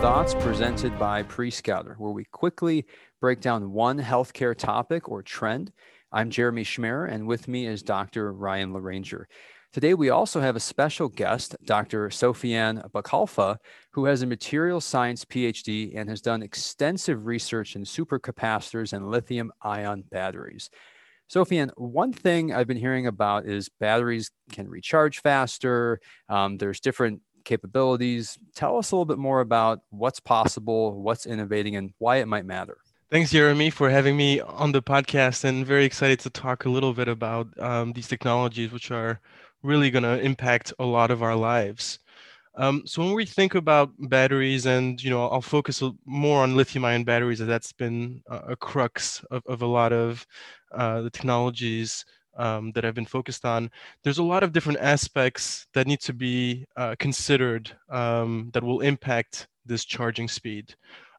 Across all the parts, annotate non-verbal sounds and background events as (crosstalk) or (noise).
Thoughts presented by Prescouter, where we quickly break down one healthcare topic or trend. I'm Jeremy Schmer, and with me is Dr. Ryan LaRanger. Today, we also have a special guest, Dr. Sofiane Boukhalfa, who has a material science PhD and has done extensive research in supercapacitors and lithium ion batteries. Sofiane, one thing I've been hearing about is batteries can recharge faster. Um, there's different capabilities. Tell us a little bit more about what's possible, what's innovating, and why it might matter. Thanks, Jeremy, for having me on the podcast, and very excited to talk a little bit about um, these technologies, which are really going to impact a lot of our lives. Um, so when we think about batteries, and you know, I'll focus more on lithium-ion batteries, as that's been a crux of, of a lot of uh, the technologies um, that I've been focused on. There's a lot of different aspects that need to be uh, considered um, that will impact this charging speed.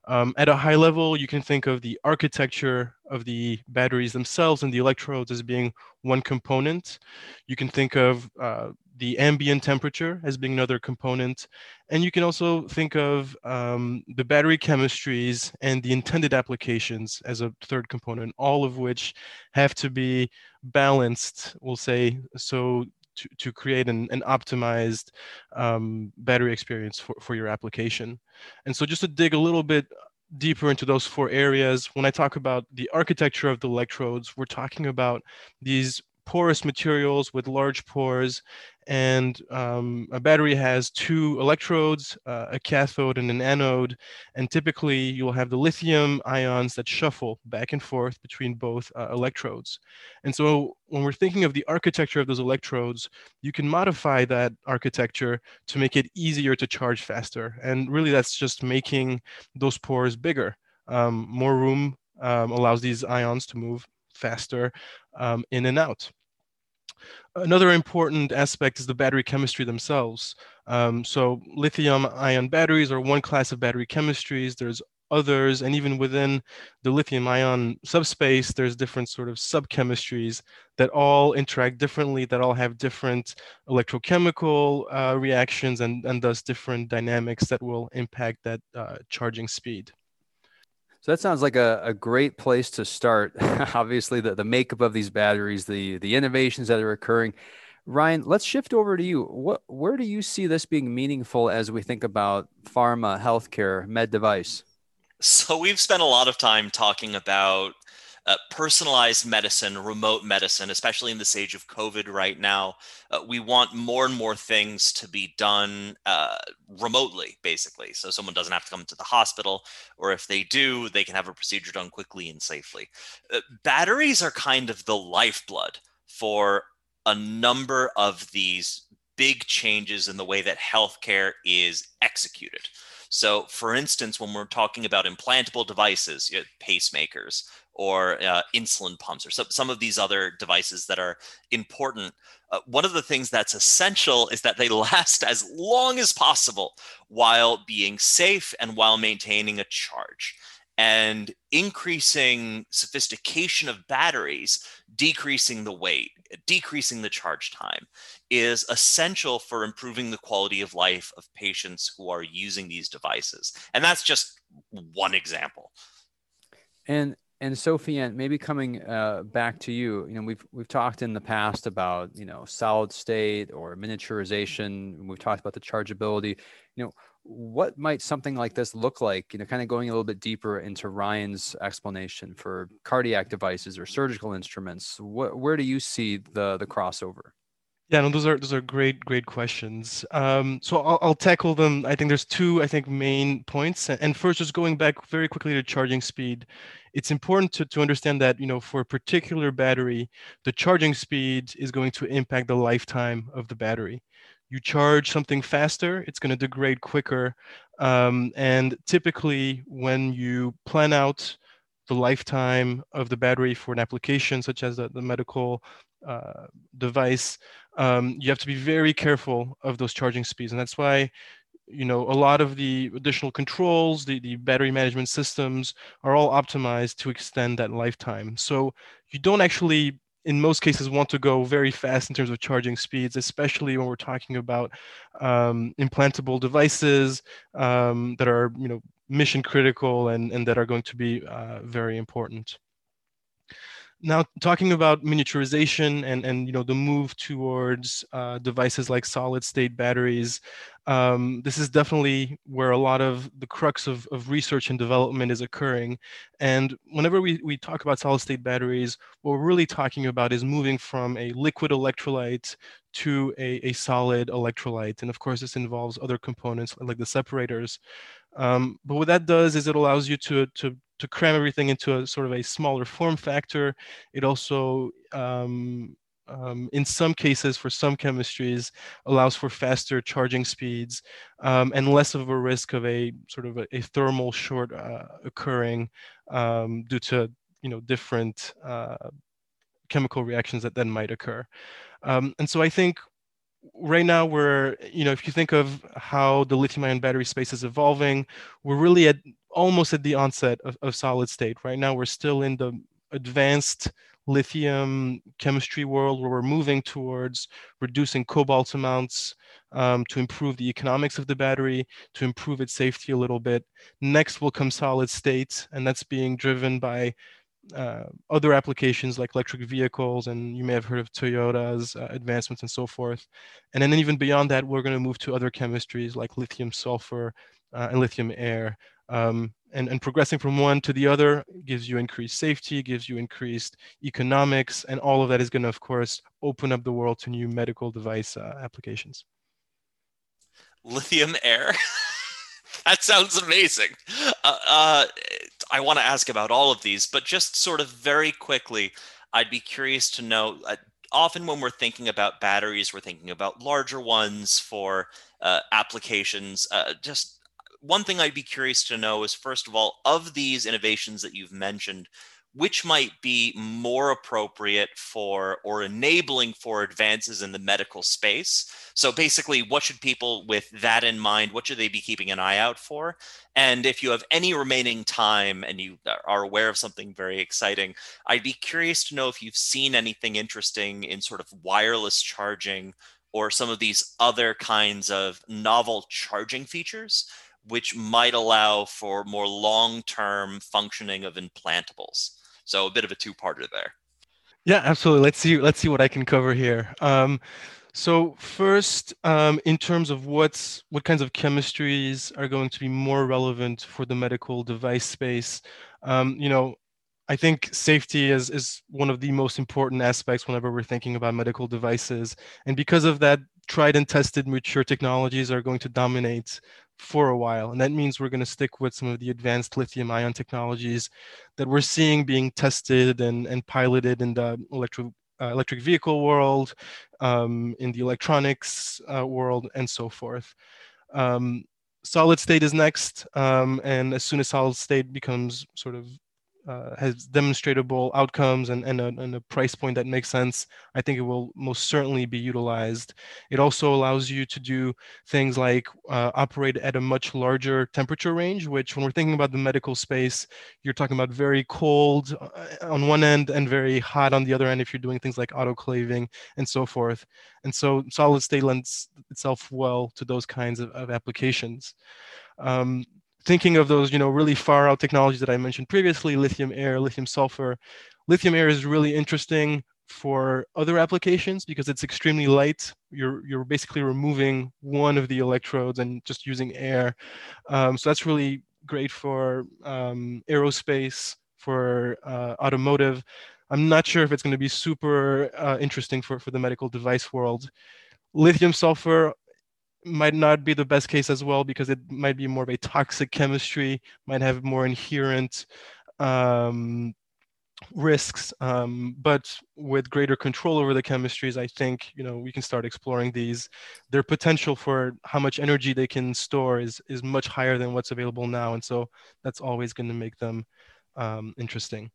Um, at a high level, you can think of the architecture of the batteries themselves and the electrodes as being one component. You can think of uh, the ambient temperature as being another component. And you can also think of um, the battery chemistries and the intended applications as a third component, all of which have to be balanced, we'll say, so to, to create an, an optimized um, battery experience for, for your application. And so just to dig a little bit deeper into those four areas, when I talk about the architecture of the electrodes, we're talking about these porous materials with large pores and um, a battery has two electrodes, uh, a cathode and an anode, and typically you'll have the lithium ions that shuffle back and forth between both uh, electrodes. And so when we're thinking of the architecture of those electrodes, you can modify that architecture to make it easier to charge faster. And really that's just making those pores bigger. Um, more room um, allows these ions to move faster um, in and out. Another important aspect is the battery chemistry themselves. Um, so lithium ion batteries are one class of battery chemistries. There's others, and even within the lithium ion subspace, there's different sort of subchemistries that all interact differently, that all have different electrochemical uh, reactions and, and thus different dynamics that will impact that uh, charging speed. So that sounds like a, a great place to start. (laughs) Obviously, the, the makeup of these batteries, the the innovations that are occurring. Ryan, let's shift over to you. What where do you see this being meaningful as we think about pharma, healthcare, med device? So we've spent a lot of time talking about uh, personalized medicine, remote medicine, especially in this age of COVID right now. Uh, we want more and more things to be done uh, remotely, basically. So someone doesn't have to come to the hospital, or if they do, they can have a procedure done quickly and safely. Uh, batteries are kind of the lifeblood for a number of these big changes in the way that healthcare is executed. So, for instance, when we're talking about implantable devices, you know, pacemakers, or uh, insulin pumps or some, some of these other devices that are important. Uh, one of the things that's essential is that they (laughs) last as long as possible while being safe and while maintaining a charge. And increasing sophistication of batteries, decreasing the weight, decreasing the charge time is essential for improving the quality of life of patients who are using these devices. And that's just one example. And and Sofiane, maybe coming uh, back to you, you know, we've we've talked in the past about you know solid state or miniaturization. We've talked about the chargeability. You know, what might something like this look like? You know, kind of going a little bit deeper into Ryan's explanation for cardiac devices or surgical instruments. Where do you see the the crossover? Yeah, no, those are those are great great questions. Um, so I'll, I'll tackle them. I think there's two I think main points. And first, just going back very quickly to charging speed, it's important to, to understand that you know for a particular battery, the charging speed is going to impact the lifetime of the battery. You charge something faster, it's going to degrade quicker. Um, and typically, when you plan out the lifetime of the battery for an application such as the, the medical uh, device, um, you have to be very careful of those charging speeds. And that's why, you know, a lot of the additional controls, the, the battery management systems are all optimized to extend that lifetime. So you don't actually in most cases want to go very fast in terms of charging speeds, especially when we're talking about um, implantable devices um, that are you know mission critical and, and that are going to be uh, very important. Now, talking about miniaturization and, and you know the move towards uh, devices like solid state batteries, um, this is definitely where a lot of the crux of, of research and development is occurring. And whenever we, we talk about solid state batteries, what we're really talking about is moving from a liquid electrolyte to a, a solid electrolyte. And of course, this involves other components like the separators. Um, but what that does is it allows you to, to to cram everything into a sort of a smaller form factor. It also, um, um, in some cases, for some chemistries, allows for faster charging speeds um, and less of a risk of a sort of a, a thermal short uh, occurring um, due to you know different uh, chemical reactions that then might occur. Um, and so I think right now we're you know if you think of how the lithium ion battery space is evolving we're really at almost at the onset of, of solid state. Right now we're still in the advanced lithium chemistry world where we're moving towards reducing cobalt amounts um, to improve the economics of the battery to improve its safety a little bit. Next will come solid state and that's being driven by uh, other applications like electric vehicles, and you may have heard of Toyota's uh, advancements and so forth. And then even beyond that, we're going to move to other chemistries like lithium sulfur uh, and lithium air. Um, and, and progressing from one to the other gives you increased safety, gives you increased economics, and all of that is going to, of course, open up the world to new medical device uh, applications. Lithium air. (laughs) that sounds amazing. Uh, uh, I want to ask about all of these, but just sort of very quickly, I'd be curious to know. Uh, often, when we're thinking about batteries, we're thinking about larger ones for uh, applications. Uh, just one thing I'd be curious to know is first of all, of these innovations that you've mentioned, which might be more appropriate for or enabling for advances in the medical space. So basically, what should people with that in mind, what should they be keeping an eye out for? And if you have any remaining time and you are aware of something very exciting, I'd be curious to know if you've seen anything interesting in sort of wireless charging or some of these other kinds of novel charging features which might allow for more long-term functioning of implantables. So a bit of a two-parter there. Yeah, absolutely. Let's see. Let's see what I can cover here. Um, so first, um, in terms of what's what kinds of chemistries are going to be more relevant for the medical device space, um, you know, I think safety is is one of the most important aspects whenever we're thinking about medical devices, and because of that, tried and tested mature technologies are going to dominate for a while. And that means we're going to stick with some of the advanced lithium ion technologies that we're seeing being tested and, and piloted in the electric, uh, electric vehicle world, um, in the electronics uh, world, and so forth. Um, solid state is next. Um, and as soon as solid state becomes sort of uh, has demonstrable outcomes and, and a, and, a, price point that makes sense, I think it will most certainly be utilized. It also allows you to do things like uh, operate at a much larger temperature range, which when we're thinking about the medical space, you're talking about very cold uh, on one end and very hot on the other end if you're doing things like autoclaving and so forth. And so solid state lends itself well to those kinds of, of applications. Um, thinking of those, you know, really far out technologies that I mentioned previously, lithium air, lithium sulfur. Lithium air is really interesting for other applications because it's extremely light. You're you're basically removing one of the electrodes and just using air. Um, so that's really great for um, aerospace, for uh, automotive. I'm not sure if it's going to be super uh, interesting for, for the medical device world. Lithium sulfur might not be the best case as well because it might be more of a toxic chemistry, might have more inherent um, risks. Um, but with greater control over the chemistries, I think you know we can start exploring these. Their potential for how much energy they can store is is much higher than what's available now, and so that's always going to make them um, interesting.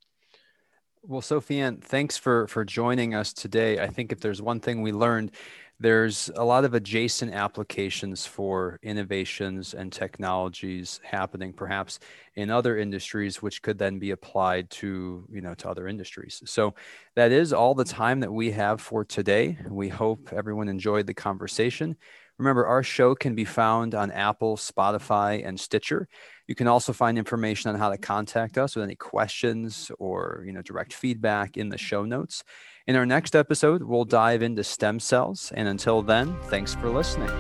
Well, Sofiane, thanks for for joining us today. I think if there's one thing we learned, there's a lot of adjacent applications for innovations and technologies happening perhaps in other industries which could then be applied to you know to other industries. So that is all the time that we have for today. We hope everyone enjoyed the conversation remember our show can be found on apple spotify and stitcher you can also find information on how to contact us with any questions or you know direct feedback in the show notes. In our next episode, we'll dive into stem cells. And until then, thanks for listening.